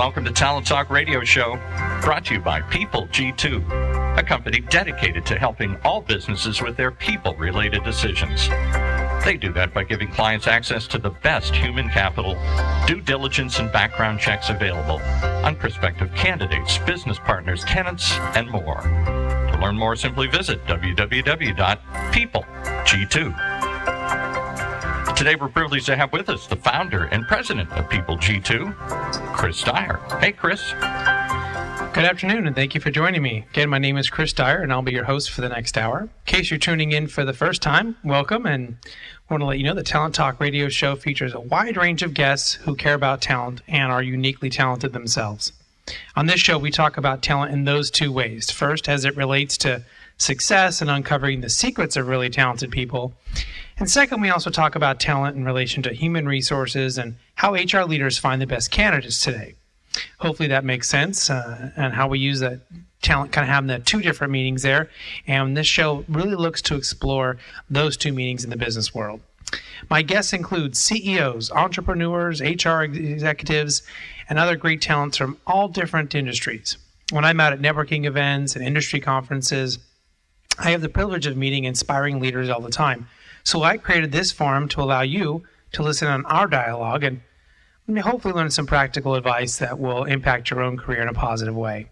welcome to Talent Talk Radio Show, brought to you by People G2, a company dedicated to helping all businesses with their people related decisions. They do that by giving clients access to the best human capital, due diligence, and background checks available on prospective candidates, business partners, tenants, and more. To learn more, simply visit www.peopleg2. Today, we're privileged to have with us the founder and president of People G2, Chris Dyer. Hey, Chris. Good afternoon, and thank you for joining me. Again, my name is Chris Dyer, and I'll be your host for the next hour. In case you're tuning in for the first time, welcome, and I want to let you know the Talent Talk radio show features a wide range of guests who care about talent and are uniquely talented themselves. On this show, we talk about talent in those two ways. First, as it relates to success and uncovering the secrets of really talented people, and second, we also talk about talent in relation to human resources and how HR leaders find the best candidates today. Hopefully that makes sense uh, and how we use that talent kind of having the two different meanings there. And this show really looks to explore those two meanings in the business world. My guests include CEOs, entrepreneurs, HR executives, and other great talents from all different industries. When I'm out at networking events and industry conferences, I have the privilege of meeting inspiring leaders all the time so I created this forum to allow you to listen on our dialogue and hopefully learn some practical advice that will impact your own career in a positive way.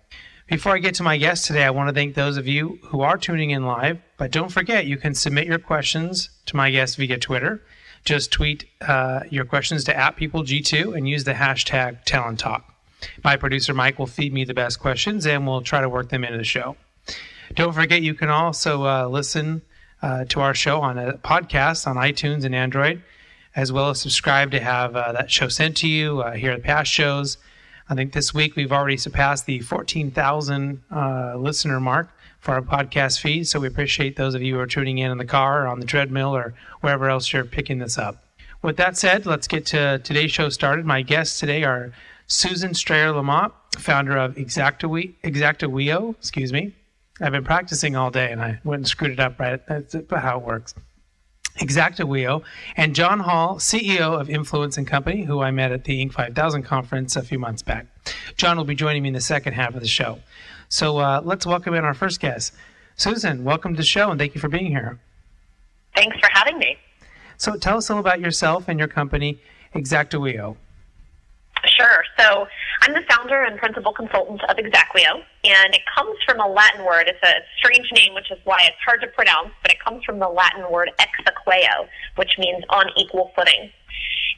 Before I get to my guest today, I want to thank those of you who are tuning in live. But don't forget, you can submit your questions to my guest via Twitter. Just tweet uh, your questions to at PeopleG2 and use the hashtag Talent Talk. My producer Mike will feed me the best questions and we'll try to work them into the show. Don't forget, you can also uh, listen uh, to our show on a podcast on iTunes and Android, as well as subscribe to have uh, that show sent to you, uh, hear the past shows. I think this week we've already surpassed the 14,000 uh, listener mark for our podcast feed. So we appreciate those of you who are tuning in in the car or on the treadmill or wherever else you're picking this up. With that said, let's get to today's show started. My guests today are Susan Strayer LaMotte, founder of Exaqueo, excuse me, I've been practicing all day and I went and screwed it up right. That's how it works. Exaqueo, and John Hall, CEO of Influence and Company, who I met at the Inc. 5000 conference a few months back. John will be joining me in the second half of the show. So uh, let's welcome in our first guest. Susan, welcome to the show and thank you for being here. Thanks for having me. So tell us a little about yourself and your company, Exaqueo. Sure. So I'm the founder and principal consultant of Exaqueo, and it comes from a Latin word. It's a strange name, which is why it's hard to pronounce, but it comes from the Latin word exequeo, which means on equal footing.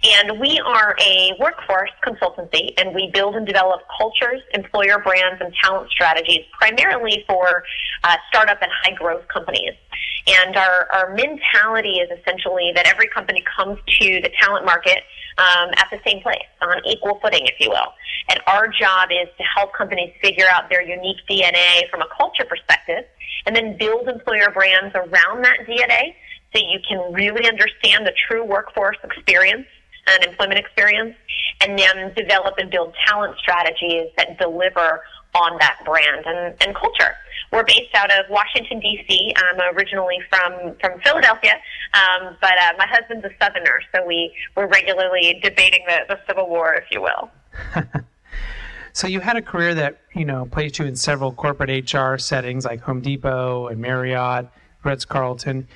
And we are a workforce consultancy, and we build and develop cultures, employer brands, and talent strategies primarily for uh, startup and high growth companies. And our, our mentality is essentially that every company comes to the talent market um, at the same place, on equal footing, if you will. And our job is to help companies figure out their unique DNA from a culture perspective and then build employer brands around that DNA so you can really understand the true workforce experience and employment experience and then develop and build talent strategies that deliver on that brand and, and culture. We're based out of Washington, D.C. I'm originally from, from Philadelphia, um, but uh, my husband's a Southerner, so we, we're regularly debating the, the Civil War, if you will. so you had a career that, you know, placed you in several corporate HR settings like Home Depot and Marriott, Ritz-Carlton.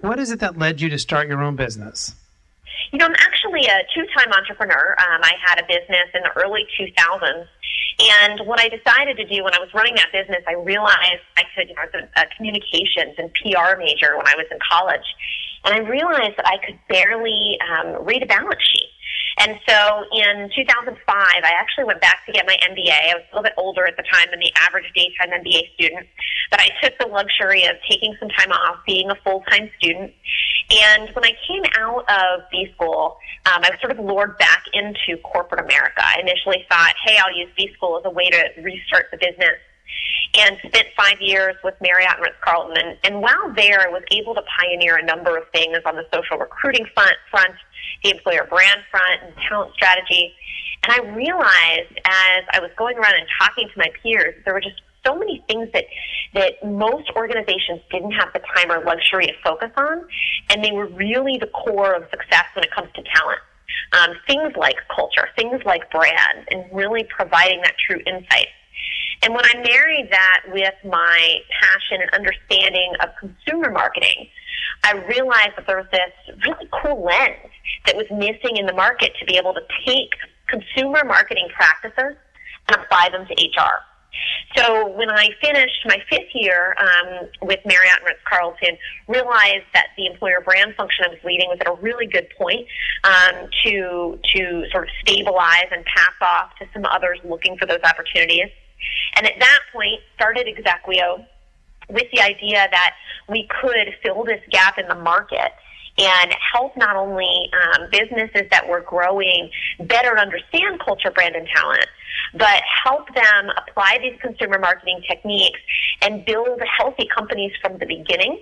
What is it that led you to start your own business? You know, I'm actually a two-time entrepreneur. Um, I had a business in the early 2000s and what I decided to do when I was running that business, I realized I could, you know, I was a, a communications and PR major when I was in college. And I realized that I could barely um, read a balance sheet. And so in 2005, I actually went back to get my MBA. I was a little bit older at the time than the average daytime MBA student, but I took the luxury of taking some time off, being a full-time student. And when I came out of B school, um, I was sort of lured back into corporate America. I initially thought, hey, I'll use B school as a way to restart the business and spent five years with Marriott and Ritz-Carlton. And, and while there, I was able to pioneer a number of things on the social recruiting front, front the employer brand front, and talent strategy. And I realized as I was going around and talking to my peers, there were just so many things that that most organizations didn't have the time or luxury to focus on, and they were really the core of success when it comes to talent. um, things like culture, things like brand, and really providing that true insight. And when I married that with my passion and understanding of consumer marketing, I realized that there was this really cool lens that was missing in the market to be able to take consumer marketing practices and apply them to HR. So when I finished my fifth year um, with Marriott and Ritz-Carlton, realized that the employer brand function I was leading was at a really good point um, to to sort of stabilize and pass off to some others looking for those opportunities. And at that point, started Exaqueo with the idea that we could fill this gap in the market and help not only um, businesses that were growing better understand culture, brand, and talent, but help them apply these consumer marketing techniques and build healthy companies from the beginning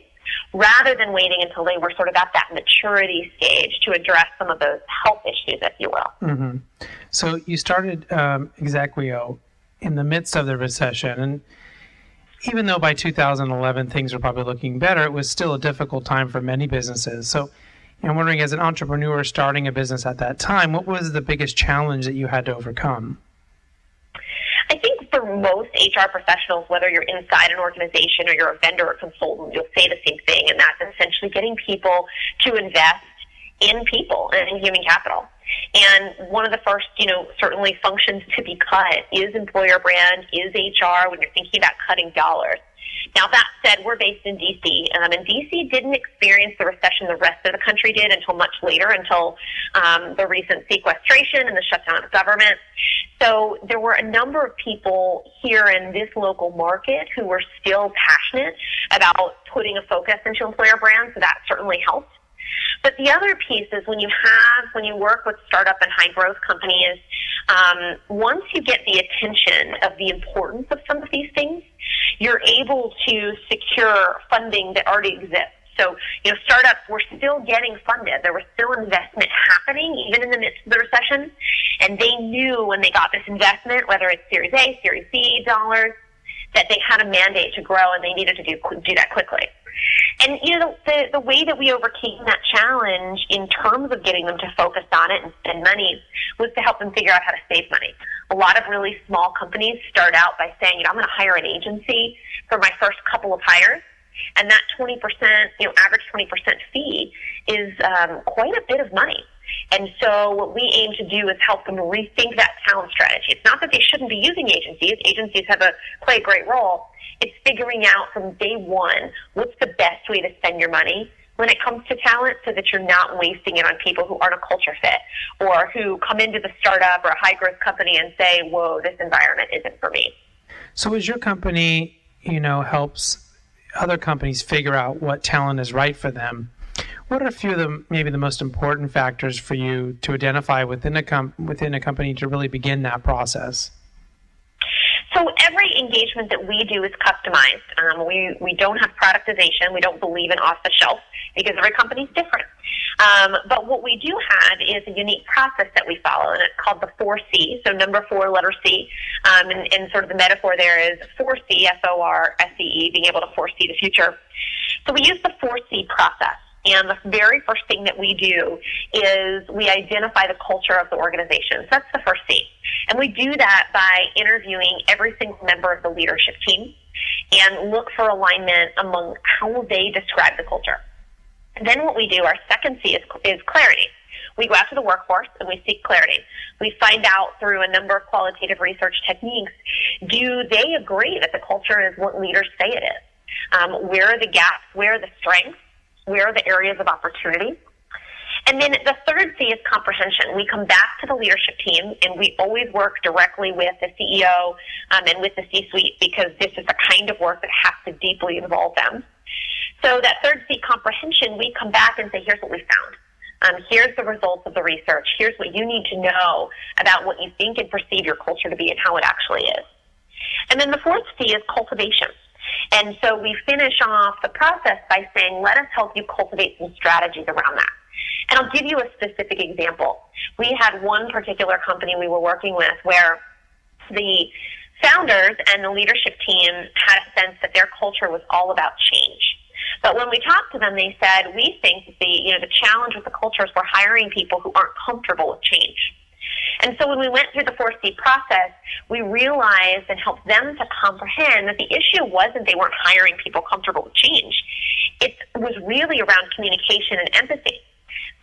rather than waiting until they were sort of at that maturity stage to address some of those health issues, if you will. Mm-hmm. So you started um, in the midst of the recession, and even though by 2011 things were probably looking better, it was still a difficult time for many businesses. So I'm wondering, as an entrepreneur starting a business at that time, what was the biggest challenge that you had to overcome? I think for most HR professionals, whether you're inside an organization or you're a vendor or consultant, you'll say the same thing, and that's essentially getting people to invest in people and in human capital. And one of the first, you know, certainly functions to be cut is employer brand, is HR when you're thinking about cutting dollars. Now, that said, we're based in D.C., um, and D.C. didn't experience the recession the rest of the country did until much later, until um, the recent sequestration and the shutdown of government. So there were a number of people here in this local market who were still passionate about putting a focus into employer brands, so that certainly helped. But the other piece is when you have, when you work with startup and high growth companies, um, once you get the attention of the importance of some of these things, you're able to secure funding that already exists. So, you know, startups were still getting funded. There was still investment happening even in the midst of the recession. And they knew when they got this investment, whether it's Series A, Series B dollars, that they had a mandate to grow and they needed to do, do that quickly. And you know the the way that we overcame that challenge in terms of getting them to focus on it and spend money was to help them figure out how to save money. A lot of really small companies start out by saying, you know, I'm going to hire an agency for my first couple of hires, and that 20%, you know, average 20% fee is um, quite a bit of money. And so what we aim to do is help them rethink that talent strategy. It's not that they shouldn't be using agencies. Agencies have a play a great role, it's figuring out from day one what's the best way to spend your money when it comes to talent so that you're not wasting it on people who aren't a culture fit or who come into the startup or a high growth company and say, whoa, this environment isn't for me. So as your company, you know, helps other companies figure out what talent is right for them, what are a few of the maybe the most important factors for you to identify within a com- within a company to really begin that process? So every engagement that we do is customized. Um, we, we don't have productization. We don't believe in off the shelf because every company is different. Um, but what we do have is a unique process that we follow, and it's called the 4C. So number four, letter C. Um, and, and sort of the metaphor there is 4C, F-O-R-S-E-E, being able to foresee the future. So we use the 4C process. And the very first thing that we do is we identify the culture of the organization. So that's the first C. And we do that by interviewing every single member of the leadership team and look for alignment among how they describe the culture. And then what we do, our second C is, is clarity. We go out to the workforce and we seek clarity. We find out through a number of qualitative research techniques, do they agree that the culture is what leaders say it is? Um, where are the gaps? Where are the strengths? Where are the areas of opportunity? And then the third C is comprehension. We come back to the leadership team and we always work directly with the CEO um, and with the C-suite because this is the kind of work that has to deeply involve them. So that third C, comprehension, we come back and say, here's what we found. Um, here's the results of the research. Here's what you need to know about what you think and perceive your culture to be and how it actually is. And then the fourth C is cultivation. And so we finish off the process by saying, let us help you cultivate some strategies around that. And I'll give you a specific example. We had one particular company we were working with where the founders and the leadership team had a sense that their culture was all about change. But when we talked to them, they said, we think that the, you know, the challenge with the culture is we're hiring people who aren't comfortable with change. And so when we went through the 4C process, we realized and helped them to comprehend that the issue wasn't they weren't hiring people comfortable with change. It was really around communication and empathy.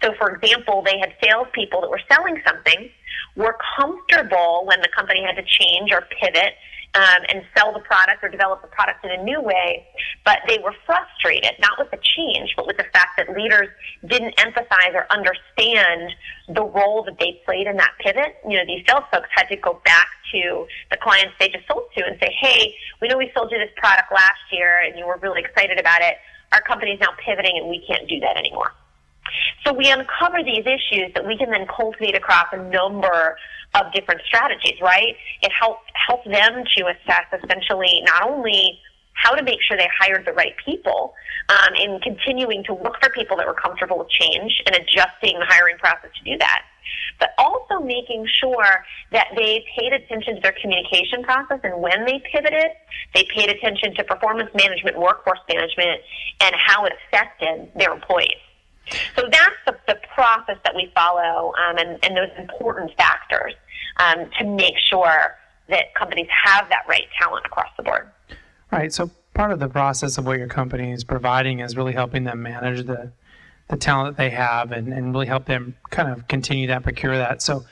So, for example, they had salespeople that were selling something, were comfortable when the company had to change or pivot um, and sell the product or develop the product in a new way, but they were frustrated, not with the change, but with the fact that leaders didn't emphasize or understand the role that they played in that pivot. You know, these sales folks had to go back to the clients they just sold to and say, hey, we know we sold you this product last year and you were really excited about it. Our company is now pivoting and we can't do that anymore. So we uncover these issues that we can then cultivate across a number of different strategies, right? It helped helps them to assess essentially not only how to make sure they hired the right people um, continuing to look for people that were comfortable with change and adjusting the hiring process to do that, but also making sure that they paid attention to their communication process and when they pivoted, they paid attention to performance management, workforce management, and how it affected their employees. So that's the, the process that we follow um, and, and, those important factors um, to make sure that companies have that right talent across the board. Right. So part of the process of what your company is providing is really helping them manage the the talent that they have and, and really help them kind of continue that, procure that. So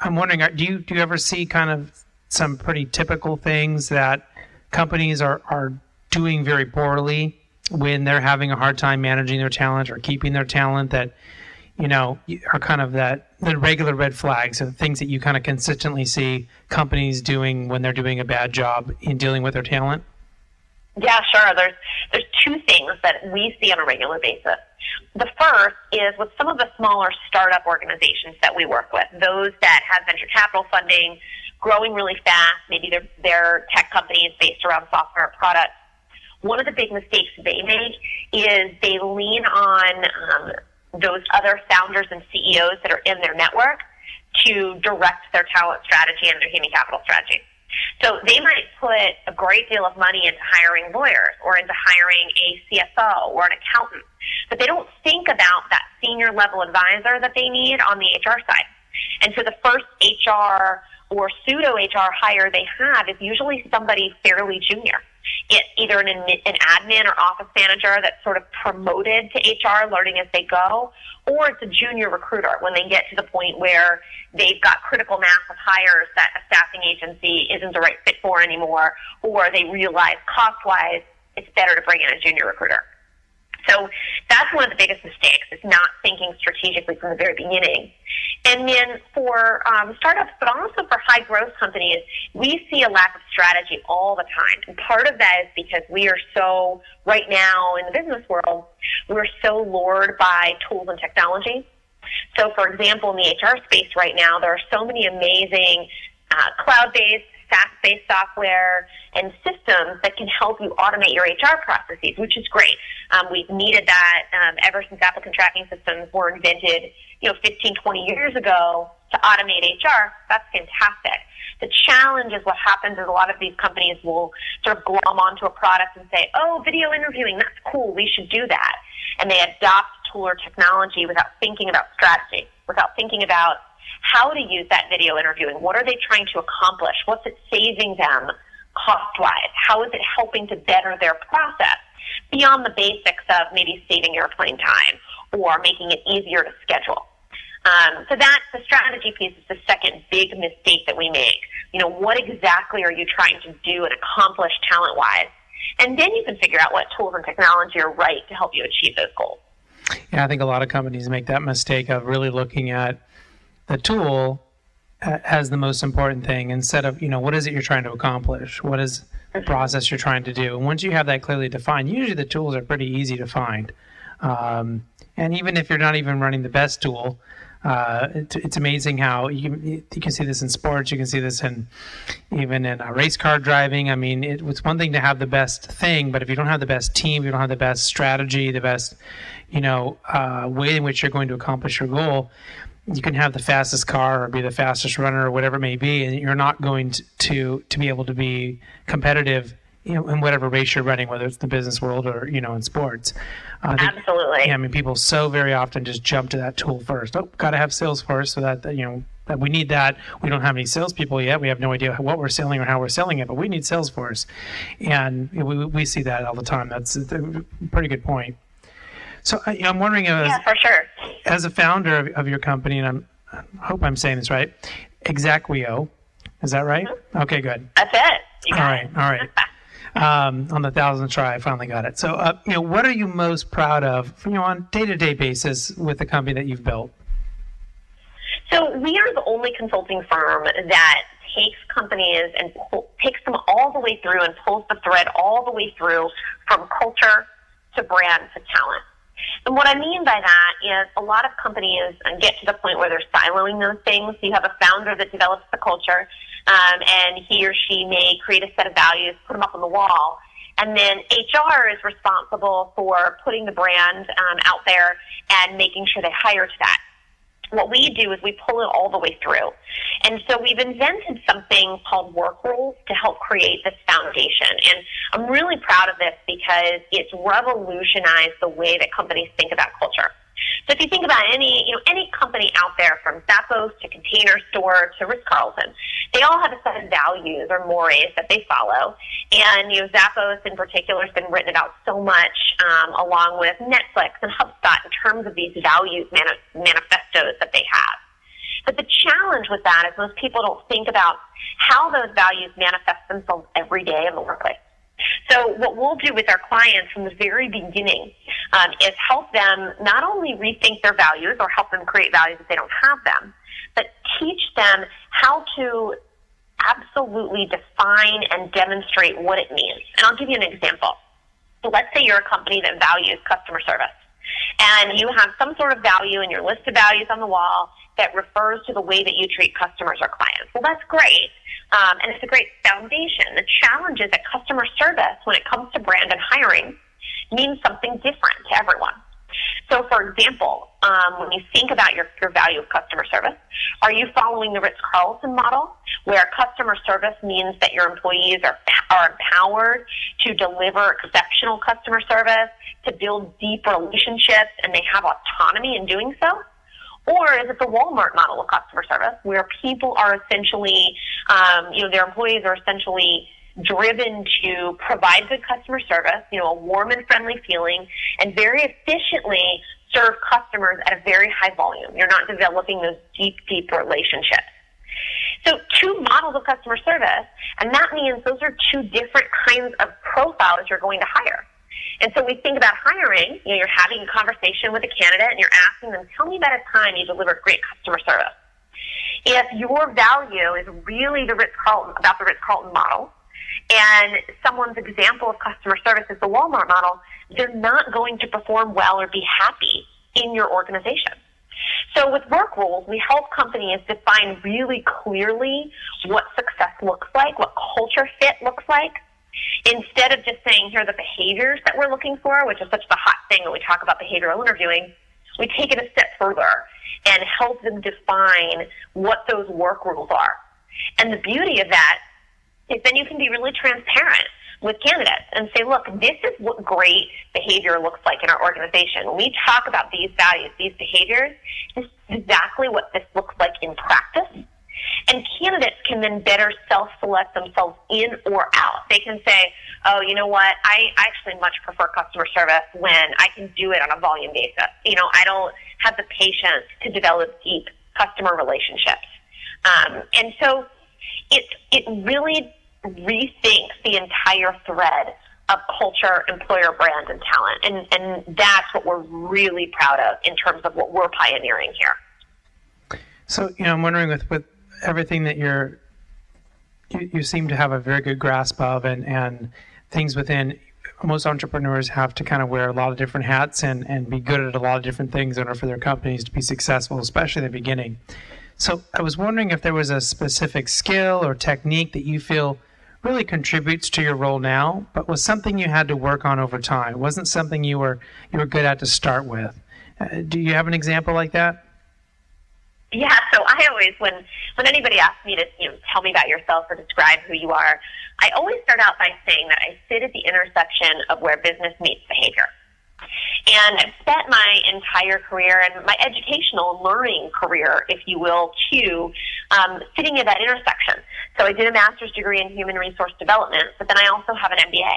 I'm wondering, do you do you ever see kind of some pretty typical things that companies are, are doing very poorly when they're having a hard time managing their talent or keeping their talent that you know are kind of that the regular red flags the things that you kind of consistently see companies doing when they're doing a bad job in dealing with their talent? Yeah sure. There's there's two things that we see on a regular basis. The first is with some of the smaller startup organizations that we work with those that have venture capital funding growing really fast. Maybe their their tech companies based around software products one of the big mistakes they make is they lean on um, those other founders and CEOs that are in their network to direct their talent strategy and their human capital strategy. So they might put a great deal of money into hiring lawyers or into hiring a CFO or an accountant, but they don't think about that senior level advisor that they need on the HR side. And so the first HR or pseudo HR hire they have is usually somebody fairly junior it, either an, an admin or office manager that's sort of promoted to HR, learning as they go, or it's a junior recruiter when they get to the point where they've got critical mass of hires that a staffing agency isn't the right fit for anymore, or they realize cost wise it's better to bring in a junior recruiter. So that's one of the biggest mistakes is not thinking strategically from the very beginning. And then for um, startups, but also for high growth companies, we see a lack of strategy all the time. And part of that is because we are so, right now in the business world, we're so lured by tools and technology. So for example, in the HR space right now, there are so many amazing uh, cloud-based SaaS-based software and systems that can help you automate your HR processes, which is great. Um, we've needed that um, ever since applicant tracking systems were invented, you know, 15, 20 years ago to automate HR. That's fantastic. The challenge is what happens is a lot of these companies will sort of glom onto a product and say, oh, video interviewing, that's cool, we should do that. And they adopt tool or technology without thinking about strategy, without thinking about how to use that video interviewing. What are they trying to accomplish? What's it saving them cost wise? How is it helping to better their process beyond the basics of maybe saving airplane time or making it easier to schedule? Um, so that's the strategy piece is the second big mistake that we make. You know, what exactly are you trying to do and accomplish talent wise? And then you can figure out what tools and technology are right to help you achieve those goals. Yeah, I think a lot of companies make that mistake of really looking at the tool as the most important thing instead of you know what is it you're trying to accomplish? What is the process you're trying to do? And once you have that clearly defined usually the tools are pretty easy to find. Um, and even if you're not even running the best tool uh, it, it's amazing how you, you can see this in sports you can see this in even in uh, race car driving. I mean it, it's one thing to have the best thing but if you don't have the best team you don't have the best strategy the best you know uh, way in which you're going to accomplish your goal you can have the fastest car or be the fastest runner or whatever it may be, and you're not going to to, to be able to be competitive you know, in whatever race you're running, whether it's the business world or you know in sports. Uh, Absolutely. Yeah, I mean, people so very often just jump to that tool first. Oh, got to have Salesforce so that you know that we need that. We don't have any salespeople yet. We have no idea what we're selling or how we're selling it, but we need Salesforce, and we, we see that all the time. That's a pretty good point. So I, am wondering, as, yeah, for sure. As a founder of, of your company, and I'm, I hope I'm saying this right, Exaqueo, is that right? Mm-hmm. Okay, good. That's it. all right, it. all right. Um, on the thousandth try, I finally got it. So, uh, you know, what are you most proud of, you know, on day-to-day basis with the company that you've built? So, we are the only consulting firm that takes companies and pull, takes them all the way through and pulls the thread all the way through from culture to brand to talent. And what I mean by that is a lot of companies get to the point where they're siloing those things. You have a founder that develops the culture, um, and he or she may create a set of values, put them up on the wall, and then HR is responsible for putting the brand um, out there and making sure they hire to that what we do is we pull it all the way through. And so we've invented something called work rules to help create this foundation. And I'm really proud of this because it's revolutionized the way that companies think about culture. So if you think about any, you know, any company out there from Zappos to Container Store to Ritz Carlton, they all have a set of values or mores that they follow. And you know, Zappos in particular has been written about so much, um, along with Netflix and HubSpot in terms of these values mani- manifestos that they have. But the challenge with that is most people don't think about how those values manifest themselves every day in the workplace. So what we'll do with our clients from the very beginning um, is help them not only rethink their values or help them create values if they don't have them, but teach them how to absolutely define and demonstrate what it means. And I'll give you an example. So let's say you're a company that values customer service and you have some sort of value in your list of values on the wall that refers to the way that you treat customers or clients. Well, that's great. Um, and it's a great foundation. The challenge is that customer service, when it comes to brand and hiring, means something different to everyone. So, for example, um, when you think about your, your value of customer service, are you following the Ritz Carlton model, where customer service means that your employees are, are empowered to deliver exceptional customer service, to build deep relationships, and they have autonomy in doing so? Or is it the Walmart model of customer service where people are essentially, um, you know, their employees are essentially driven to provide good customer service, you know, a warm and friendly feeling, and very efficiently serve customers at a very high volume. You're not developing those deep, deep relationships. So two models of customer service, and that means those are two different kinds of profiles you're going to hire. And so we think about hiring, you know, you're having a conversation with a candidate and you're asking them, tell me about a time you delivered great customer service. If your value is really the Ritz-Carlton, about the Ritz-Carlton model, and someone's example of customer service is the Walmart model, they're not going to perform well or be happy in your organization. So with work rules, we help companies define really clearly what success looks like, what culture fit looks like, Instead of just saying, here are the behaviors that we're looking for, which is such a hot thing when we talk about behavioral interviewing, we take it a step further and help them define what those work rules are. And the beauty of that is then you can be really transparent with candidates and say, look, this is what great behavior looks like in our organization. When we talk about these values, these behaviors, this is exactly what this looks like in practice and candidates can then better self-select themselves in or out. They can say, oh, you know what, I actually much prefer customer service when I can do it on a volume basis. You know, I don't have the patience to develop deep customer relationships. Um, and so it, it really rethinks the entire thread of culture, employer brand, and talent. And, and that's what we're really proud of in terms of what we're pioneering here. So, you know, I'm wondering with, with everything that you're you, you seem to have a very good grasp of and and things within most entrepreneurs have to kind of wear a lot of different hats and, and be good at a lot of different things in order for their companies to be successful, especially in the beginning. So I was wondering if there was a specific skill or technique that you feel really contributes to your role now, but was something you had to work on over time. Wasn't something you were you were good at to start with. Uh, do you have an example like that? Yeah, so I always when when anybody asks me to you know tell me about yourself or describe who you are, I always start out by saying that I sit at the intersection of where business meets behavior. And I've spent my entire career and my educational learning career, if you will, too, um, sitting at that intersection. So I did a master's degree in human resource development, but then I also have an MBA.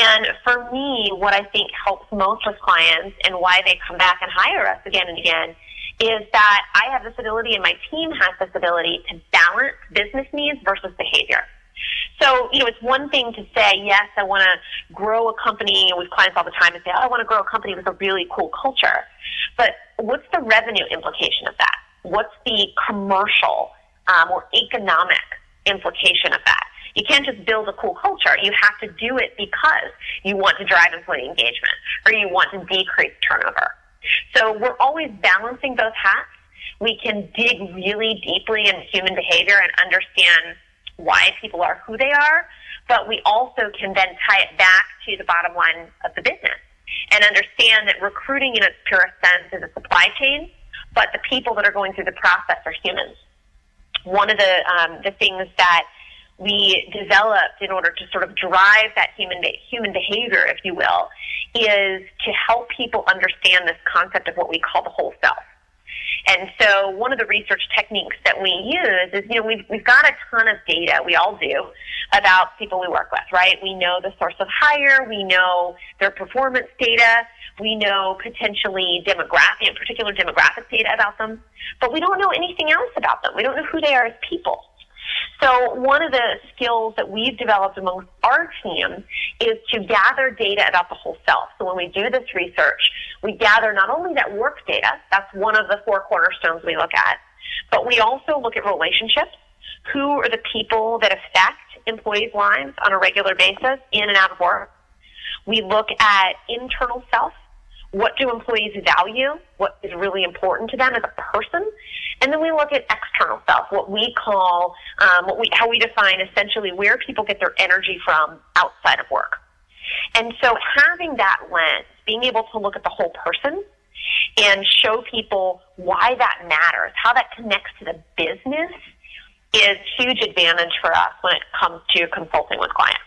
And for me, what I think helps most with clients and why they come back and hire us again and again is that I have this ability and my team has this ability to balance business needs versus behavior. So, you know, it's one thing to say, yes, I want to grow a company with clients all the time and say, oh, I want to grow a company with a really cool culture. But what's the revenue implication of that? What's the commercial um, or economic implication of that? You can't just build a cool culture. You have to do it because you want to drive employee engagement or you want to decrease turnover. So we're always balancing both hats. We can dig really deeply in human behavior and understand why people are who they are, but we also can then tie it back to the bottom line of the business and understand that recruiting in its purest sense is a supply chain, but the people that are going through the process are humans. One of the um, the things that we developed in order to sort of drive that human human behavior, if you will, is to help people understand this concept of what we call the whole self. And so one of the research techniques that we use is, you know, we've, we've got a ton of data, we all do, about people we work with, right? We know the source of hire, we know their performance data, we know potentially demographic, particular demographic data about them, but we don't know anything else about them. We don't know who they are as people. So one of the skills that we've developed amongst our team is to gather data about the whole self. So when we do this research, we gather not only that work data, that's one of the four cornerstones we look at, but we also look at relationships. Who are the people that affect employees' lives on a regular basis in and out of work? We look at internal self, what do employees value? What is really important to them as a person? And then we look at external self, what we call, um, what we, how we define essentially where people get their energy from outside of work. And so having that lens, being able to look at the whole person and show people why that matters, how that connects to the business is huge advantage for us when it comes to consulting with clients.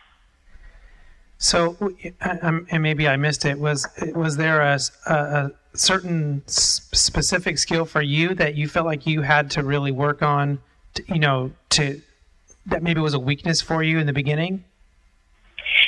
So, um, and maybe I missed it. Was was there a, a, certain specific skill for you that you felt like you had to really work on? To, you know, to that maybe was a weakness for you in the beginning.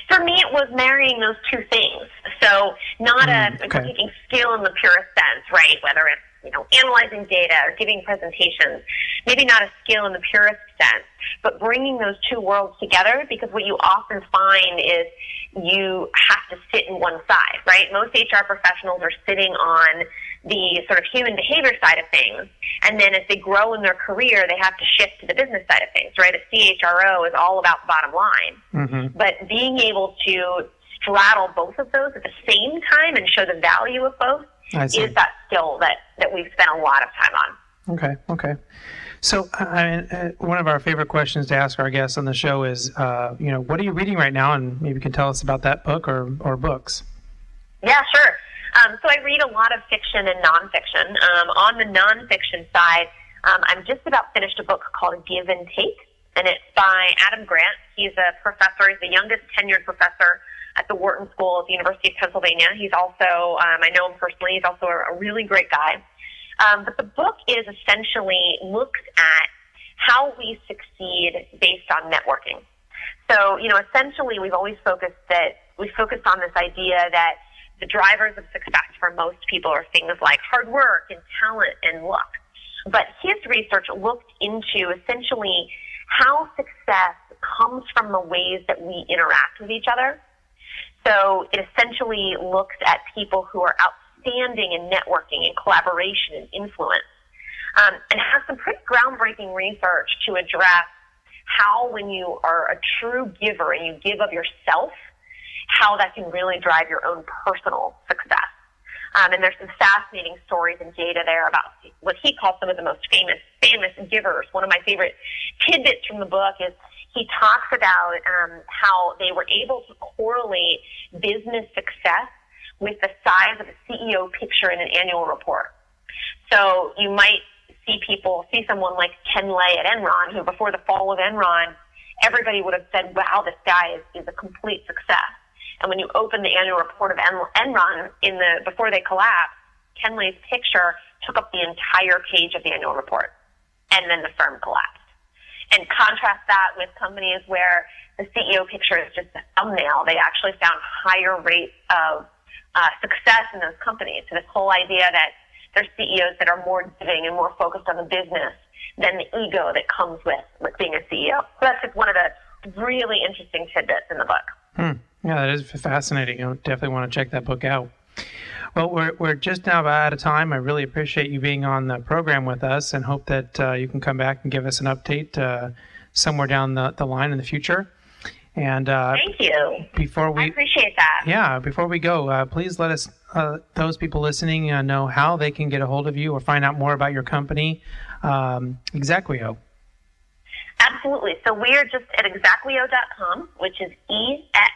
For me, it was marrying those two things. So, not mm, a okay. taking skill in the purest sense, right? Whether it's you know, analyzing data or giving presentations, maybe not a skill in the purest sense, but bringing those two worlds together because what you often find is you have to sit in one side, right? Most HR professionals are sitting on the sort of human behavior side of things. And then as they grow in their career, they have to shift to the business side of things, right? A CHRO is all about the bottom line. Mm-hmm. But being able to straddle both of those at the same time and show the value of both is that skill that, that we've spent a lot of time on. Okay, okay. So, I mean, uh, one of our favorite questions to ask our guests on the show is, uh, you know, what are you reading right now, and maybe you can tell us about that book or, or books. Yeah, sure. Um, so I read a lot of fiction and nonfiction. Um, on the nonfiction side, um, I'm just about finished a book called Give and Take, and it's by Adam Grant. He's a professor. He's the youngest tenured professor at the Wharton School at the University of Pennsylvania. He's also, um, I know him personally, he's also a, a really great guy. Um, but the book is essentially looks at how we succeed based on networking. So, you know, essentially we've always focused that, we focused on this idea that the drivers of success for most people are things like hard work and talent and luck. But his research looked into essentially how success comes from the ways that we interact with each other so it essentially looks at people who are outstanding in networking and collaboration and influence, um, and has some pretty groundbreaking research to address how, when you are a true giver and you give of yourself, how that can really drive your own personal success. Um, and there's some fascinating stories and data there about what he calls some of the most famous famous givers. One of my favorite tidbits from the book is he talks about um, how they were able to correlate business success with the size of a CEO picture in an annual report. So you might see people, see someone like Ken Lay at Enron, who before the fall of Enron, everybody would have said, wow, this guy is, is a complete success. And when you open the annual report of Enron in the, before they collapsed, Ken Lay's picture took up the entire page of the annual report. And then the firm collapsed. And contrast that with companies where the CEO picture is just a thumbnail. They actually found higher rates of uh, success in those companies. So this whole idea that there's CEOs that are more giving and more focused on the business than the ego that comes with, with being a CEO. So that's just one of the really interesting tidbits in the book. Hmm. Yeah, that is fascinating. I definitely want to check that book out. Well, we're, we're just now out of time. I really appreciate you being on the program with us and hope that uh, you can come back and give us an update uh, somewhere down the, the line in the future. And uh, thank you. Before we I appreciate that. Yeah. Before we go, uh, please let us uh, those people listening uh, know how they can get a hold of you or find out more about your company, um, Exaqueo. Absolutely. So we are just at exaqueo.com, which is e x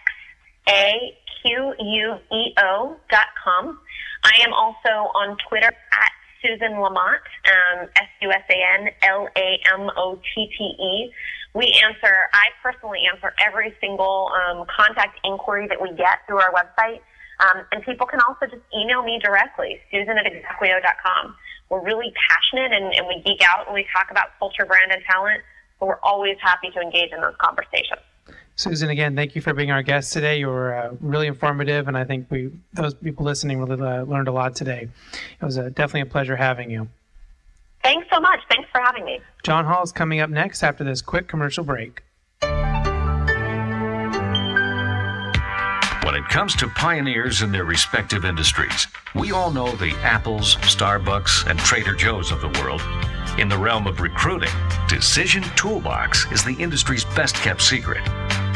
a q u e o dot com. I am also on Twitter at Susan LaMotte, um, S U S A N L A M O T T E we answer, I personally answer every single um, contact inquiry that we get through our website. Um, and people can also just email me directly, susan at exaqueo.com. We're really passionate and, and we geek out when we talk about culture, brand, and talent, but we're always happy to engage in those conversations. Susan, again, thank you for being our guest today. You were uh, really informative, and I think we, those people listening, really uh, learned a lot today. It was uh, definitely a pleasure having you. Thanks so much. Thanks for having me. John Hall is coming up next after this quick commercial break. When it comes to pioneers in their respective industries, we all know the Apples, Starbucks, and Trader Joe's of the world. In the realm of recruiting, Decision Toolbox is the industry's best kept secret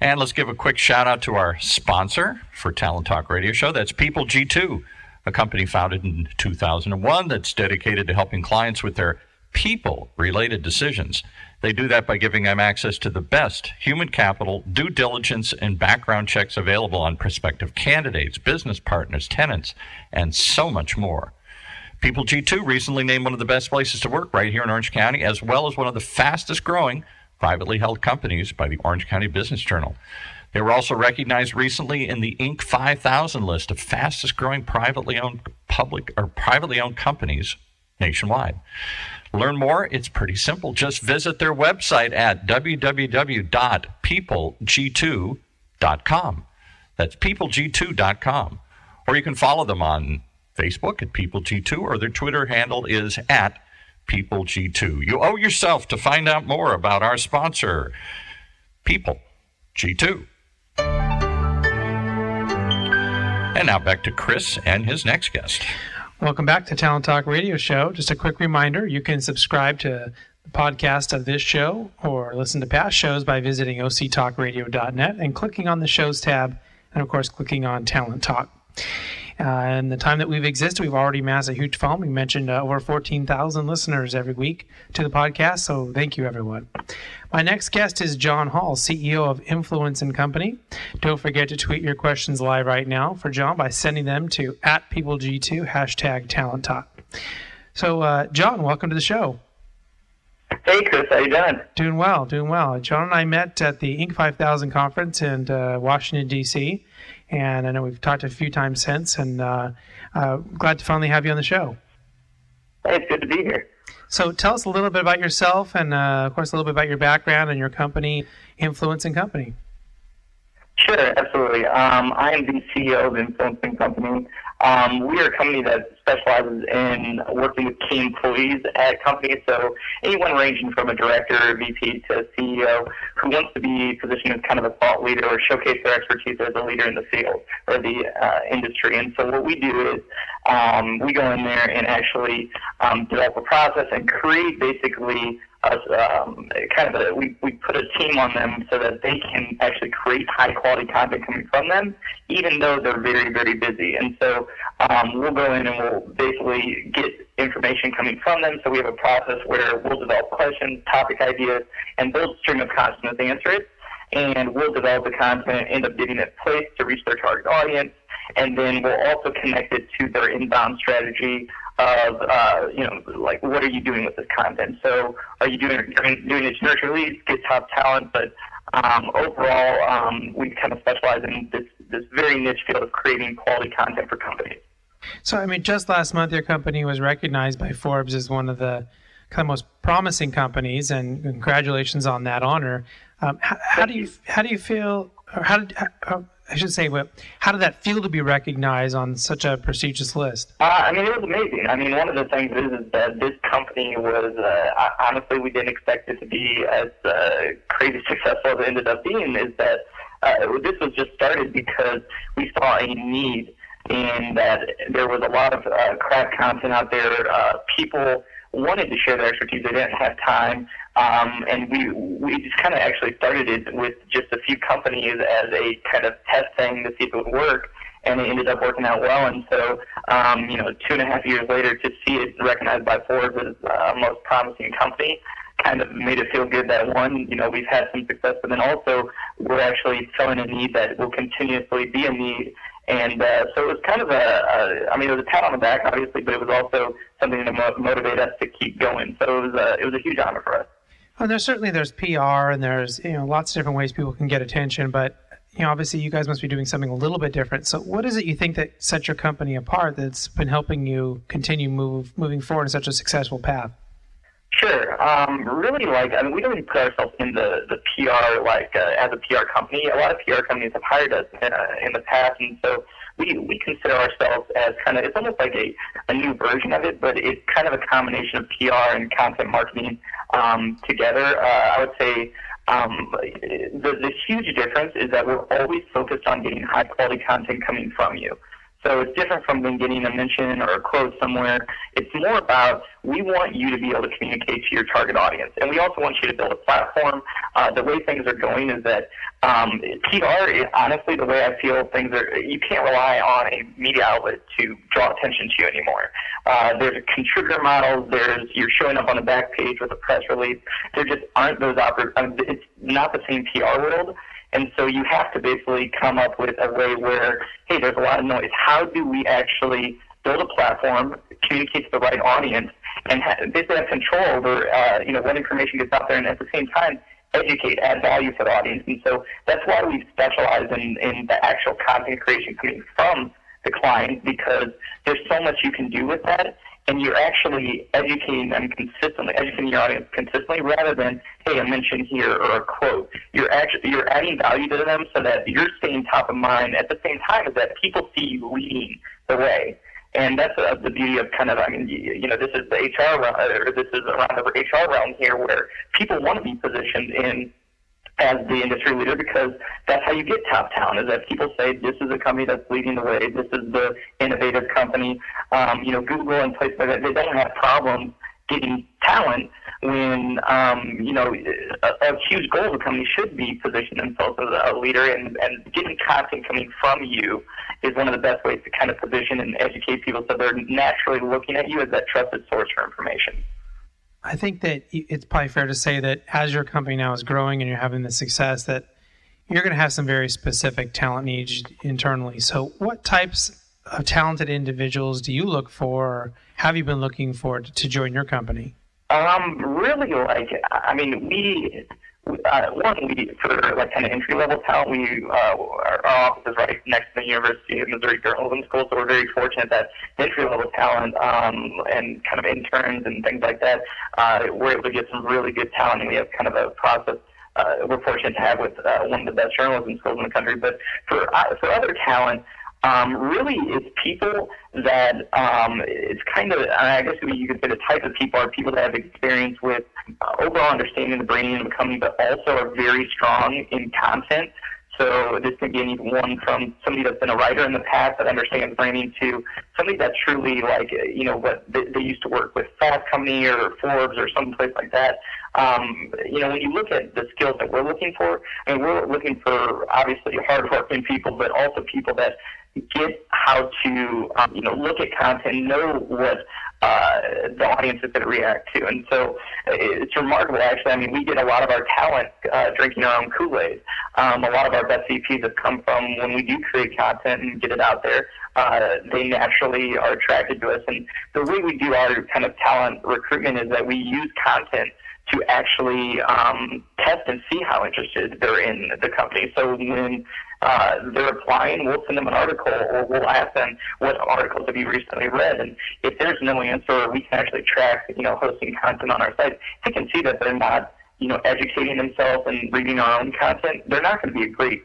And let's give a quick shout out to our sponsor for Talent Talk Radio Show. That's People G2, a company founded in 2001 that's dedicated to helping clients with their people related decisions. They do that by giving them access to the best human capital, due diligence, and background checks available on prospective candidates, business partners, tenants, and so much more. People G2 recently named one of the best places to work right here in Orange County, as well as one of the fastest growing privately held companies by the Orange County Business Journal. They were also recognized recently in the Inc. 5000 list of fastest growing privately owned public or privately owned companies nationwide. Learn more, it's pretty simple. Just visit their website at www.peopleg2.com. That's peopleg2.com. Or you can follow them on Facebook at PeopleG2 or their Twitter handle is at People G2. You owe yourself to find out more about our sponsor, People G2. And now back to Chris and his next guest. Welcome back to Talent Talk Radio Show. Just a quick reminder you can subscribe to the podcast of this show or listen to past shows by visiting octalkradio.net and clicking on the shows tab, and of course, clicking on Talent Talk. Uh, in the time that we've existed, we've already amassed a huge following. We mentioned uh, over 14,000 listeners every week to the podcast, so thank you, everyone. My next guest is John Hall, CEO of Influence and Company. Don't forget to tweet your questions live right now for John by sending them to at PeopleG2 hashtag Talent Talk. So, uh, John, welcome to the show. Hey, Chris, how you doing? Doing well, doing well. John and I met at the Inc. 5000 conference in uh, Washington, D.C., and I know we've talked a few times since, and uh, uh, glad to finally have you on the show. Hey, it's good to be here. So tell us a little bit about yourself and, uh, of course, a little bit about your background and your company, Influence and Company. Sure, absolutely. Um, I am the CEO of Influence and Company. Um, we are a company that specializes in working with key employees at companies. So anyone ranging from a director, VP to CEO who wants to be positioned as kind of a thought leader or showcase their expertise as a leader in the field or the uh, industry. And so what we do is um, we go in there and actually um, develop a process and create basically um, kind of a, we, we put a team on them so that they can actually create high quality content coming from them, even though they're very, very busy. And so um, we'll go in and we'll basically get information coming from them. So we have a process where we'll develop questions, topic ideas, and build a stream of content to answer it. And we'll develop the content, end up getting it placed to reach their target audience, and then we'll also connect it to their inbound strategy of uh, you know like what are you doing with this content? So are you doing doing it to nurture leads, get top talent, but um, overall um, we kind of specialize in this this very niche field of creating quality content for companies. So I mean, just last month your company was recognized by Forbes as one of the kind of most promising companies, and congratulations on that honor. Um, how, how, do you how do you feel? Or how did how, I should say, but how did that feel to be recognized on such a prestigious list? Uh, I mean, it was amazing. I mean, one of the things is, is that this company was, uh, honestly, we didn't expect it to be as uh, crazy successful as it ended up being, is that uh, this was just started because we saw a need in that there was a lot of uh, crap content out there. Uh, people wanted to share their expertise. They didn't have time. Um, and we we just kind of actually started it with just a few companies as a kind of test thing to see if it would work, and it ended up working out well. And so, um, you know, two and a half years later, to see it recognized by Forbes as uh, most promising company, kind of made it feel good that one, you know, we've had some success, but then also we're actually filling a need that will continuously be a need. And uh, so it was kind of a, a, I mean, it was a pat on the back, obviously, but it was also something to mo- motivate us to keep going. So it was a, it was a huge honor for us. And there's certainly there's PR and there's you know lots of different ways people can get attention, but you know obviously you guys must be doing something a little bit different. So what is it you think that sets your company apart that's been helping you continue move moving forward in such a successful path? Sure. Um, really, like I mean, we don't really put ourselves in the the PR like uh, as a PR company. A lot of PR companies have hired us uh, in the past, and so we we consider ourselves as kind of it's almost like a a new version of it, but it's kind of a combination of PR and content marketing um, together. Uh, I would say. Um, the, the huge difference is that we're always focused on getting high quality content coming from you. So it's different from them getting a mention or a quote somewhere. It's more about we want you to be able to communicate to your target audience, and we also want you to build a platform. Uh, the way things are going is that um, PR, is, honestly, the way I feel things are, you can't rely on a media outlet to draw attention to you anymore. Uh, there's a contributor models. There's you're showing up on the back page with a press release. There just aren't those opportunities. Mean, it's not the same PR world. And so you have to basically come up with a way where, hey, there's a lot of noise. How do we actually build a platform, communicate to the right audience, and ha- basically have control over, uh, you know, what information gets out there, and at the same time, educate, add value to the audience. And so that's why we specialize in, in the actual content creation coming from the client because there's so much you can do with that and you're actually educating them consistently, educating your audience consistently, rather than hey, a mention here or a quote. You're actually you're adding value to them so that you're staying top of mind at the same time as that people see you leading the way. And that's uh, the beauty of kind of, I mean, you, you know, this is the HR or this is around the HR realm here, where people want to be positioned in as the industry leader because that's how you get top talent is that people say this is a company that's leading the way, this is the innovative company. Um, you know, Google and places like that, they don't have problems getting talent, when um, you know a, a huge goal of a company should be position themselves as a leader, and, and getting content coming from you is one of the best ways to kind of position and educate people so they're naturally looking at you as that trusted source for information. I think that it's probably fair to say that as your company now is growing and you're having the success that you're going to have some very specific talent needs internally. So, what types of talented individuals do you look for, or have you been looking for to join your company? Um, really, like, I mean, we, uh, one, we, for like kind of entry level talent, we, uh, our, our office is right next to the University of Missouri Journalism School, so we're very fortunate that entry level talent, um, and kind of interns and things like that, uh, we're able to get some really good talent, and we have kind of a process uh, we're fortunate to have with uh, one of the best journalism schools in the country. But for uh, for other talent, um, really it's people that um, it's kind of I guess you could say the type of people are people that have experience with uh, overall understanding the branding of the company, but also are very strong in content. So this can be one from somebody that's been a writer in the past that understands branding to somebody that's truly like, you know, what they, they used to work with Fast Company or Forbes or someplace like that. Um, you know, when you look at the skills that we're looking for, I mean, we're looking for obviously hardworking people, but also people that get how to, um, you know, look at content, know what uh, the audience is going to react to. And so it's remarkable, actually. I mean, we get a lot of our talent uh, drinking our own Kool-Aid. Um, a lot of our best VPs have come from when we do create content and get it out there. Uh, they naturally are attracted to us. And the way we do our kind of talent recruitment is that we use content to actually um, test and see how interested they're in the company. So when uh, they're applying, we'll send them an article or we'll ask them what articles have you recently read. And if there's no answer, we can actually track, you know, hosting content on our site. They can see that they're not, you know, educating themselves and reading our own content. They're not going to be a great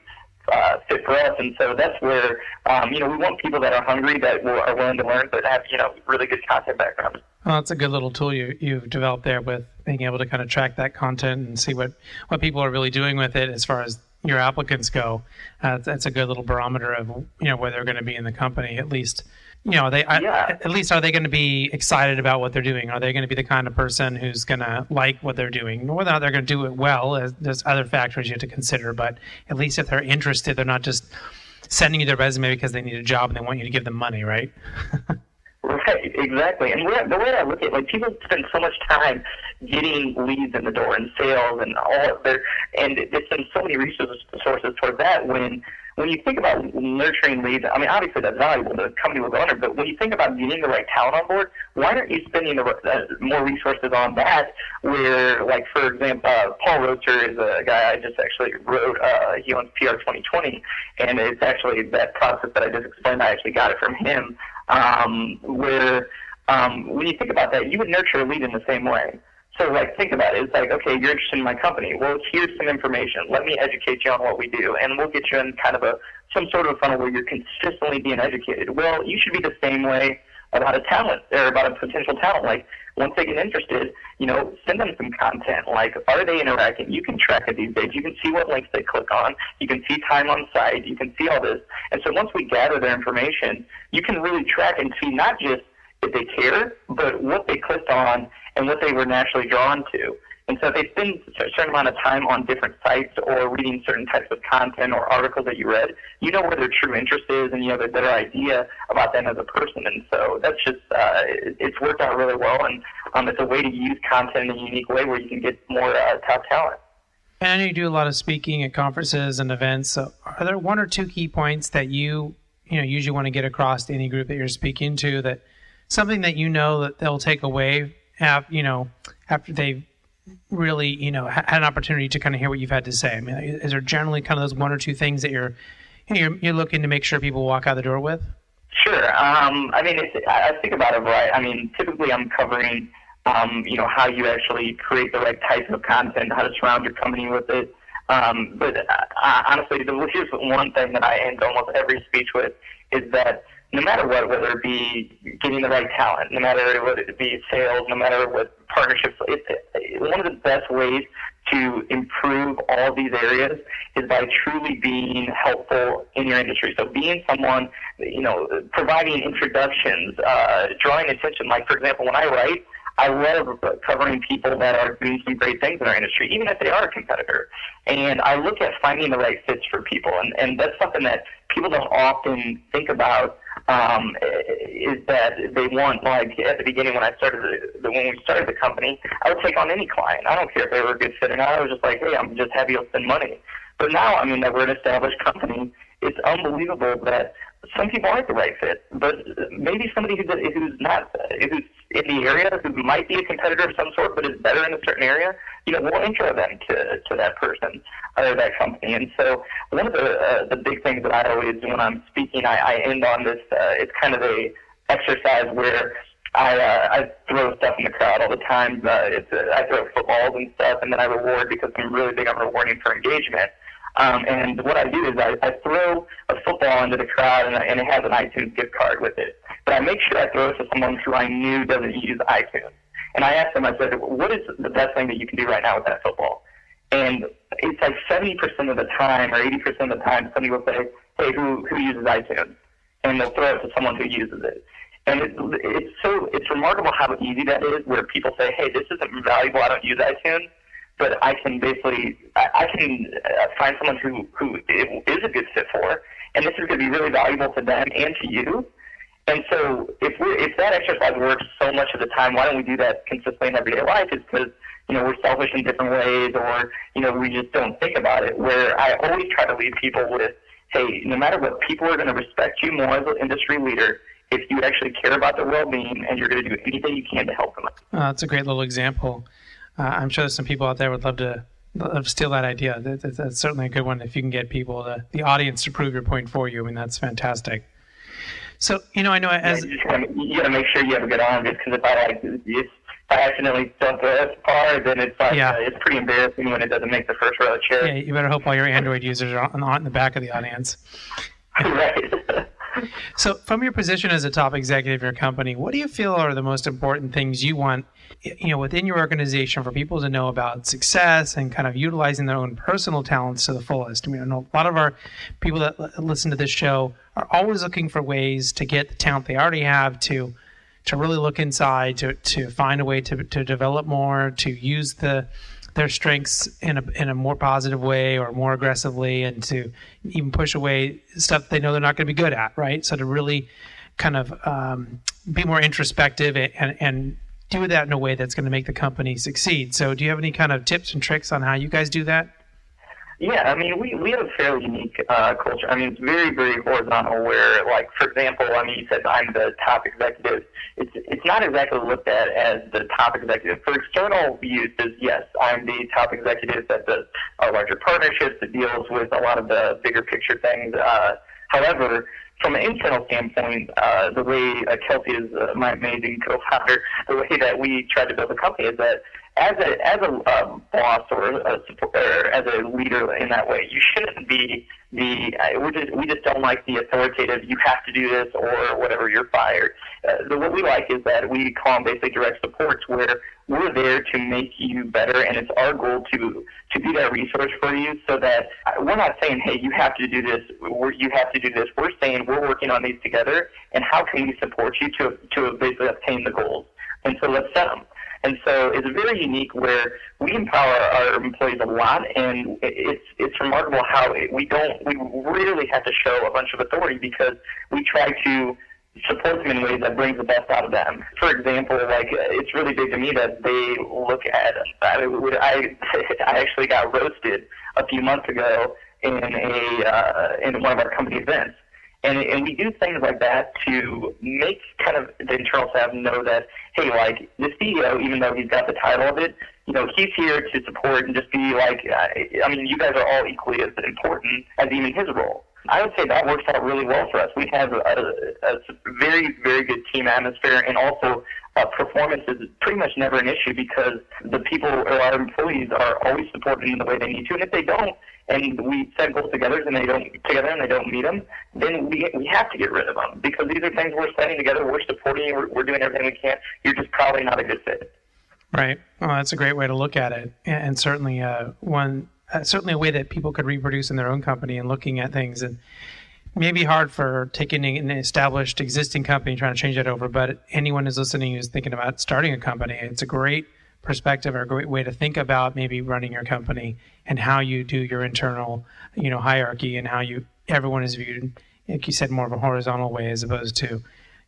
uh, fit for us. And so that's where, um, you know, we want people that are hungry, that will, are willing to learn, but have, you know, really good content backgrounds. Well, that's a good little tool you, you've developed there with being able to kind of track that content and see what, what people are really doing with it as far as your applicants go. Uh, that's a good little barometer of you know where they're going to be in the company. At least you know they yeah. at least are they going to be excited about what they're doing? Are they going to be the kind of person who's going to like what they're doing? Whether or not they're going to do it well, there's other factors you have to consider. But at least if they're interested, they're not just sending you their resume because they need a job and they want you to give them money, right? Right, exactly. And the way I look at it, like people spend so much time getting leads in the door and sales and all of their, and they spend so many resources sources towards that when when you think about nurturing leads, I mean, obviously that's valuable. The company will go under, but when you think about getting the right talent on board, why aren't you spending the, uh, more resources on that? Where, like, for example, uh, Paul Roetzer is a guy I just actually wrote. Uh, he owns PR 2020, and it's actually that process that I just explained. I actually got it from him um, where um, when you think about that, you would nurture a lead in the same way. So, like, think about it. It's like, okay, you're interested in my company. Well, here's some information. Let me educate you on what we do, and we'll get you in kind of a some sort of funnel where you're consistently being educated. Well, you should be the same way about a talent or about a potential talent. Like, once they get interested, you know, send them some content. Like, are they interacting? You can track it these days. You can see what links they click on. You can see time on site. You can see all this. And so once we gather their information, you can really track and see not just if they care, but what they clicked on and what they were naturally drawn to. And so if they spend a certain amount of time on different sites or reading certain types of content or articles that you read, you know where their true interest is and you have a better idea about them as a person. And so that's just, uh, it's worked out really well. And um, it's a way to use content in a unique way where you can get more uh, top talent. And I know you do a lot of speaking at conferences and events. So are there one or two key points that you, you know, usually want to get across to any group that you're speaking to that something that you know that they'll take away, have, you know, after they've really, you know, had an opportunity to kind of hear what you've had to say? I mean, is there generally kind of those one or two things that you're you're, you're looking to make sure people walk out the door with? Sure. Um, I mean, it's, I think about it right. I mean, typically I'm covering, um, you know, how you actually create the right type of content, how to surround your company with it. Um, but uh, honestly, here's one thing that I end almost every speech with is that no matter what, whether it be getting the right talent, no matter what it be sales, no matter what partnerships, it's one of the best ways to improve all these areas is by truly being helpful in your industry. So being someone, you know, providing introductions, uh, drawing attention. Like for example, when I write, I love covering people that are doing some great things in our industry, even if they are a competitor. And I look at finding the right fits for people, and, and that's something that people don't often think about. Um, is that they want like at the beginning when I started the, when we started the company, I would take on any client. I don't care if they were a good fit or not. I was just like, hey, I'm just happy to spend money. But now, I mean, that we're an established company, it's unbelievable that some people aren't the right fit, but maybe somebody who, who's not, who's in the area, who might be a competitor of some sort, but is better in a certain area, you know, we'll intro them to, to that person or that company. And so one of the, uh, the big things that I always, do when I'm speaking, I, I end on this, uh, it's kind of a exercise where I uh, I throw stuff in the crowd all the time. Uh, it's uh, I throw footballs and stuff, and then I reward because I'm really big on rewarding for engagement. Um, and what I do is I, I throw a football into the crowd, and, and it has an iTunes gift card with it. But I make sure I throw it to someone who I knew doesn't use iTunes. And I asked them, I said, what is the best thing that you can do right now with that football? And it's like 70% of the time or 80% of the time, somebody will say, hey, who, who uses iTunes? And they'll throw it to someone who uses it. And it, it's so, it's remarkable how easy that is where people say, hey, this isn't valuable, I don't use iTunes but I can basically I, can uh, find someone who who is a good fit for, and this is going to be really valuable to them and to you. And so if we if that exercise works so much of the time, why don't we do that consistently in everyday life? Is because you know we're selfish in different ways, or you know we just don't think about it. Where I always try to leave people with, hey, no matter what, people are going to respect you more as an industry leader if you actually care about their well-being and you're going to do anything you can to help them. Oh, that's a great little example uh, I'm sure there's some people out there would love to love steal that idea. That, that, that's certainly a good one if you can get people, to, the audience, to prove your point for you. I mean, that's fantastic. So you know, I know as yeah, you, gotta, you gotta make sure you have a good arm, just because if I like if I accidentally dump it far, then it's like yeah. uh, it's pretty embarrassing when it doesn't make the first row of chair. Yeah, you better hope all your Android users are not in the back of the audience. right. So, from your position as a top executive in your company, what do you feel are the most important things you want you know within your organization for people to know about success and kind of utilizing their own personal talents to the fullest. I mean, I know a lot of our people that listen to this show are always looking for ways to get the talent they already have to to really look inside to to find a way to to develop more to use the their strengths in a in a more positive way or more aggressively and to even push away stuff they know they're not going to be good at right so to really kind of um, be more introspective and, and do that in a way that's going to make the company succeed. So, do you have any kind of tips and tricks on how you guys do that? Yeah, I mean, we, we have a fairly unique uh, culture. I mean, it's very, very horizontal where, like, for example, I mean, you said I'm the top executive. It's, it's not exactly looked at as the top executive. For external uses, yes, I'm the top executive that does our larger partnerships, that deals with a lot of the bigger picture things. Uh, however, from an internal standpoint, uh, the way uh, Kelsey is uh, my amazing co-founder, the way that we try to build a company is that as a as a um, boss or a as a leader in that way, you shouldn't be the we just we just don't like the authoritative. You have to do this or whatever. You're fired. Uh, the, what we like is that we call them basically direct supports, where we're there to make you better, and it's our goal to to be that resource for you, so that uh, we're not saying, hey, you have to do this, you have to do this. We're saying we're working on these together, and how can we support you to to basically obtain the goals? And so let's set them. And so it's very unique where we empower our employees a lot, and it's it's remarkable how we don't we really have to show a bunch of authority because we try to support them in ways that brings the best out of them. For example, like it's really big to me that they look at. I I, I actually got roasted a few months ago in a uh, in one of our company events and, and we do things like that to make kind of the internal staff know that, hey, like the CEO, even though he's got the title of it, you know, he's here to support and just be like, I mean, you guys are all equally as important as even his role. I would say that works out really well for us. We have a, a very, very good team atmosphere, and also uh, performance is pretty much never an issue because the people or our employees are always supported in the way they need to. And if they don't, and we set goals together and they don't together and they don't meet them, then we we have to get rid of them because these are things we're setting together. We're supporting you. We're, we're doing everything we can. You're just probably not a good fit. Right. Well, that's a great way to look at it, and certainly uh, one uh, certainly a way that people could reproduce in their own company and looking at things and maybe hard for taking an established existing company trying to change that over, but anyone who's listening who's thinking about starting a company, it's a great perspective or a great way to think about maybe running your company and how you do your internal, you know, hierarchy and how you everyone is viewed, like you said, more of a horizontal way as opposed to,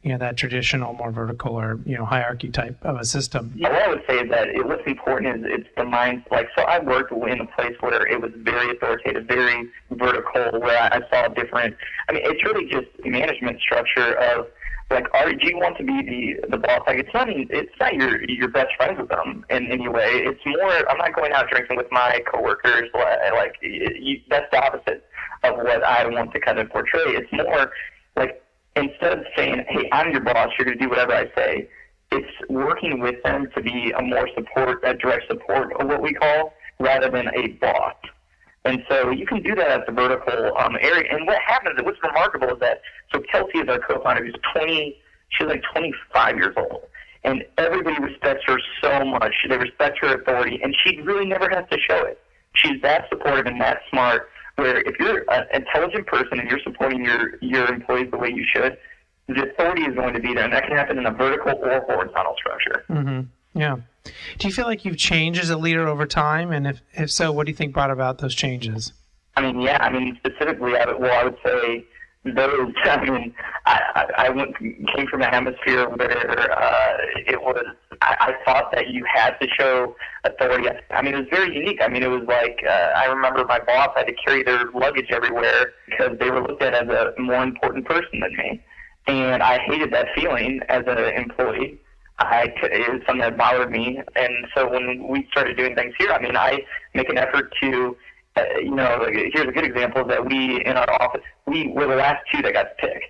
you know, that traditional, more vertical or you know hierarchy type of a system. Yeah, I would say is that it, what's important is it's the mind. Like, so I worked in a place where it was very authoritative, very vertical, where I, I saw different. I mean, it's really just management structure of like are do you want to be the the boss like it's not it's not your your best friends with them in any way it's more i'm not going out drinking with my coworkers like you, that's the opposite of what i want to kind of portray it's more like instead of saying hey i'm your boss you're going to do whatever i say it's working with them to be a more support a direct support of what we call rather than a boss and so you can do that at the vertical um, area. And what happens, what's remarkable is that, so Kelsey is our co-founder, who's 20, she's like 25 years old. And everybody respects her so much. They respect her authority, and she really never has to show it. She's that supportive and that smart, where if you're an intelligent person and you're supporting your, your employees the way you should, the authority is going to be there. And that can happen in a vertical or horizontal structure. Mm-hmm. Yeah. Do you feel like you've changed as a leader over time? And if, if so, what do you think brought about those changes? I mean, yeah, I mean, specifically, I, well, I would say those, I mean, I, I went, came from a hemisphere where uh, it was, I, I thought that you had to show authority. I mean, it was very unique. I mean, it was like, uh, I remember my boss had to carry their luggage everywhere because they were looked at as a more important person than me. And I hated that feeling as an employee. I it was something that bothered me, and so when we started doing things here, I mean, I make an effort to, uh, you know, like, here's a good example that we in our office we were the last two that got to pick,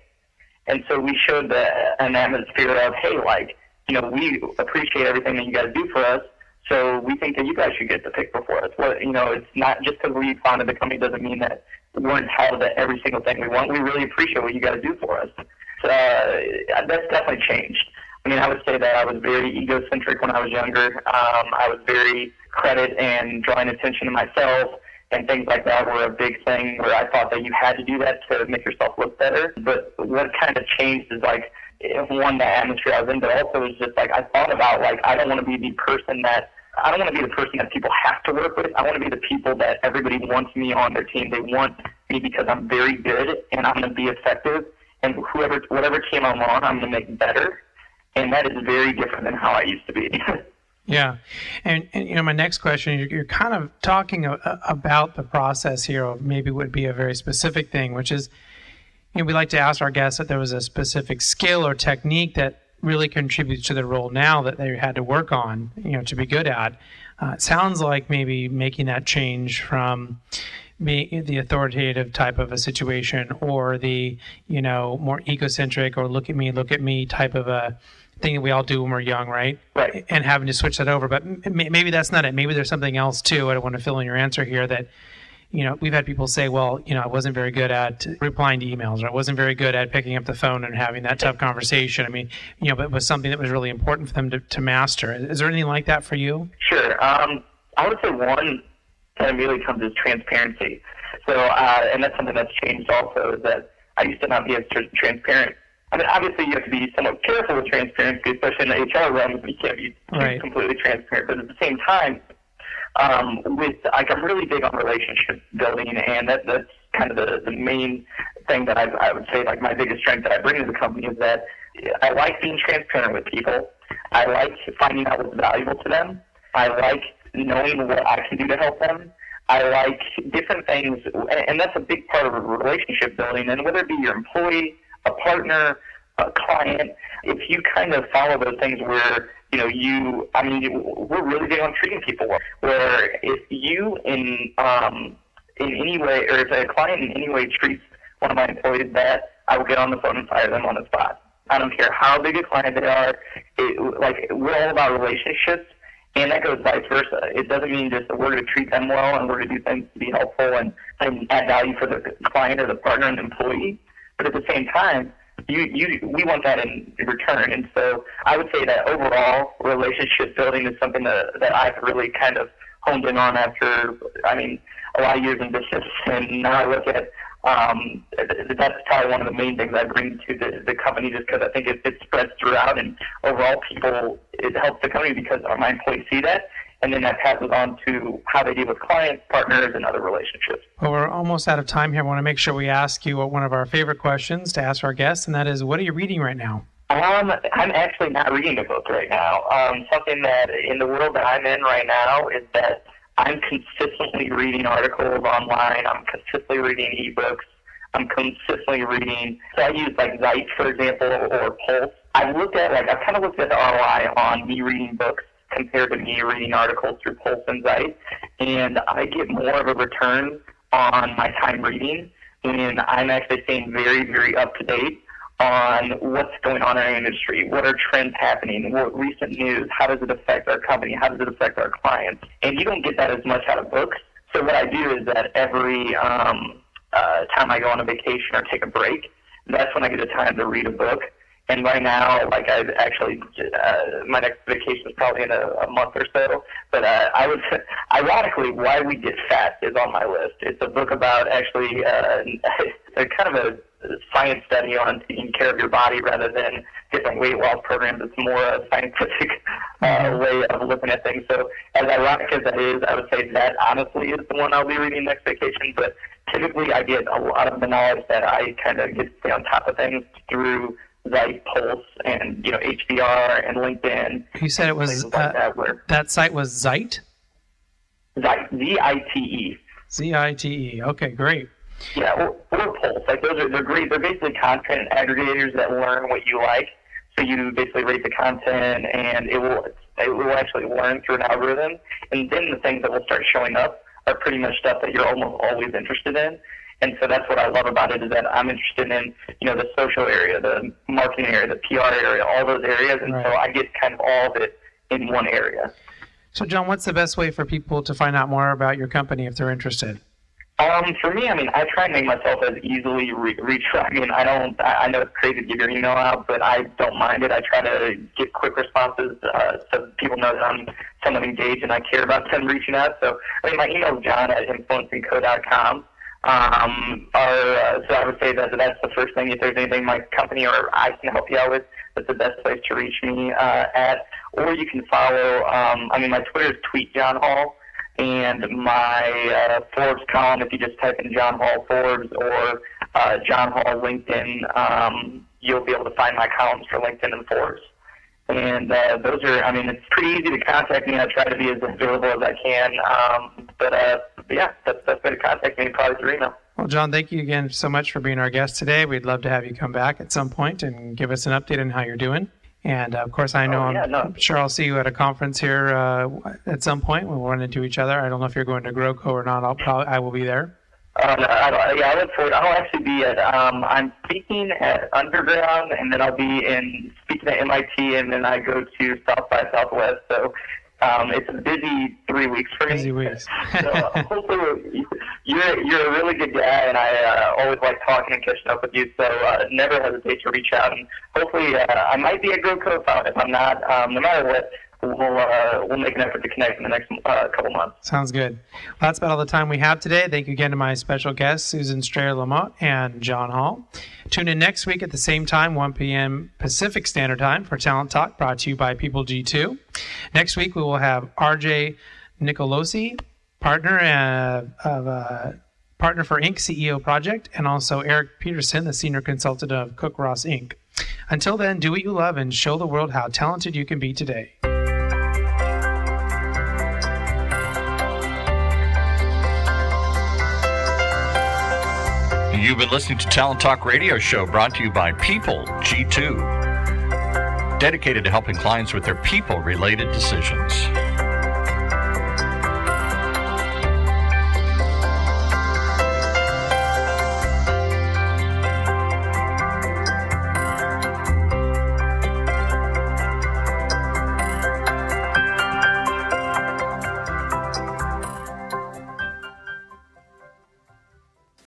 and so we showed the an atmosphere of hey, like you know, we appreciate everything that you guys do for us, so we think that you guys should get the pick before us. What you know, it's not just because we founded the company doesn't mean that we're entitled to every single thing we want. We really appreciate what you guys do for us. So, uh, that's definitely changed. I mean, I would say that I was very egocentric when I was younger. Um, I was very credit and drawing attention to myself and things like that were a big thing where I thought that you had to do that to make yourself look better. But what kind of changed is like, one, the atmosphere I was in, but also was just like, I thought about like, I don't want to be the person that I don't want to be the person that people have to work with. I want to be the people that everybody wants me on their team. They want me because I'm very good and I'm going to be effective. And whoever, whatever came along, I'm going to make better and that is very different than how I used to be. yeah, and, and you know, my next question, you're, you're kind of talking a, a, about the process here, of maybe would be a very specific thing, which is, you know, we like to ask our guests that there was a specific skill or technique that really contributes to the role now that they had to work on, you know, to be good at. Uh, it sounds like maybe making that change from be the authoritative type of a situation or the you know more egocentric or look at me look at me type of a thing that we all do when we're young, right? Right. And having to switch that over, but maybe that's not it. Maybe there's something else too. I don't want to fill in your answer here that, you know, we've had people say, well, you know, I wasn't very good at replying to emails, or I wasn't very good at picking up the phone and having that tough conversation. I mean, you know, but it was something that was really important for them to, to master. Is there anything like that for you? Sure. Um, I would say one that immediately comes is transparency. So, uh, and that's something that's changed also is that I used to not be as transparent I mean, obviously you have to be somewhat careful with transparency, especially in the HR realm. You can't be right. completely transparent, but at the same time, um, with like I'm really big on relationship building, and that that's kind of the the main thing that I, I would say like my biggest strength that I bring to the company is that I like being transparent with people. I like finding out what's valuable to them. I like knowing what I can do to help them. I like different things, and that's a big part of relationship building. And whether it be your employee a partner, a client, if you kind of follow those things where you know you, I mean, we're really big on treating people well. Where if you in um, in any way, or if a client in any way treats one of my employees bad, I will get on the phone and fire them on the spot. I don't care how big a client they are. It, like we're all about relationships, and that goes vice versa. It doesn't mean just that we're going to treat them well and we're going to do things to be helpful and, and add value for the client or the partner and employee. But at the same time, you, you, we want that in return. And so I would say that overall relationship building is something that, that I've really kind of honed in on after, I mean, a lot of years in business. And now I look at um, that's probably one of the main things I bring to the, the company just because I think it, it spreads throughout and overall people, it helps the company because our my employees see that and then that passes on to how they deal with clients, partners, and other relationships. Well, we're almost out of time here. I want to make sure we ask you one of our favorite questions to ask our guests, and that is, what are you reading right now? Um, I'm actually not reading a book right now. Um, something that in the world that I'm in right now is that I'm consistently reading articles online. I'm consistently reading ebooks. I'm consistently reading. So I use like Zite, for example, or Pulse. I've looked at like I've kind of looked at the ROI on me reading books compared to me reading articles through Pulse and Zite, and I get more of a return on my time reading when I'm actually staying very, very up to date on what's going on in our industry, what are trends happening, what recent news, how does it affect our company, how does it affect our clients. And you don't get that as much out of books. So what I do is that every um, uh, time I go on a vacation or take a break, that's when I get the time to read a book. And right now, like I actually, uh, my next vacation is probably in a, a month or so. But uh, I was, ironically, why we get fat is on my list. It's a book about actually uh, a kind of a science study on taking care of your body rather than different weight loss programs. It's more a scientific uh, mm-hmm. way of looking at things. So, as ironic as that is, I would say that honestly is the one I'll be reading next vacation. But typically, I get a lot of the knowledge that I kind of get to stay on top of things through Zite, Pulse, and you know HBR and LinkedIn. You said it was like uh, that, where, that site was Zite. Zite, Z I T E. Z I T E. Okay, great. Yeah, or, or Pulse. Like those are they're great. They're basically content aggregators that learn what you like. So you basically rate the content, and it will it will actually learn through an algorithm, and then the things that will start showing up are pretty much stuff that you're almost always interested in. And so that's what I love about it is that I'm interested in, you know, the social area, the marketing area, the PR area, all those areas. And right. so I get kind of all of it in one area. So, John, what's the best way for people to find out more about your company if they're interested? Um, for me, I mean, I try and make myself as easily re- reach. I mean, I don't. I, I know it's crazy to give your email out, but I don't mind it. I try to get quick responses uh, so people know that I'm someone engaged and I care about them reaching out. So, I mean, my email is john at influenceandco.com. Um, or, uh, so I would say that that's the first thing. If there's anything my company or I can help you out with, that's the best place to reach me uh, at. Or you can follow. Um, I mean, my Twitter is tweet John Hall, and my uh, Forbes column. If you just type in John Hall Forbes or uh, John Hall LinkedIn, um, you'll be able to find my columns for LinkedIn and Forbes. And uh, those are, I mean, it's pretty easy to contact me. I try to be as available as I can. Um, but uh, yeah, that's the best way to contact me, probably through email. Well, John, thank you again so much for being our guest today. We'd love to have you come back at some point and give us an update on how you're doing. And uh, of course, I know oh, yeah, I'm, no. I'm, sure I'll see you at a conference here uh, at some point. We'll run into each other. I don't know if you're going to GrowCo or not. I'll probably I will be there. Um, I, yeah, I look forward. I'll actually be at. Um, I'm speaking at Underground, and then I'll be in speaking at MIT, and then I go to South by Southwest. So um, it's a busy three weeks for me. Busy weeks. so hopefully, you're you're a really good guy, and I uh, always like talking and catching up with you. So uh, never hesitate to reach out, and hopefully, uh, I might be a good co-founder. If I'm not, um, no matter what we'll uh, we'll make an effort to connect in the next uh, couple months. Sounds good. Well, that's about all the time we have today. Thank you again to my special guests, Susan Strayer LaMotte and John Hall. Tune in next week at the same time, 1 p.m. Pacific Standard Time for Talent Talk, brought to you by People G2. Next week we will have R.J. Nicolosi, partner uh, of. Uh, partner for Inc. CEO Project, and also Eric Peterson, the senior consultant of Cook Ross Inc. Until then, do what you love and show the world how talented you can be today. You've been listening to Talent Talk Radio Show brought to you by People G2, dedicated to helping clients with their people related decisions.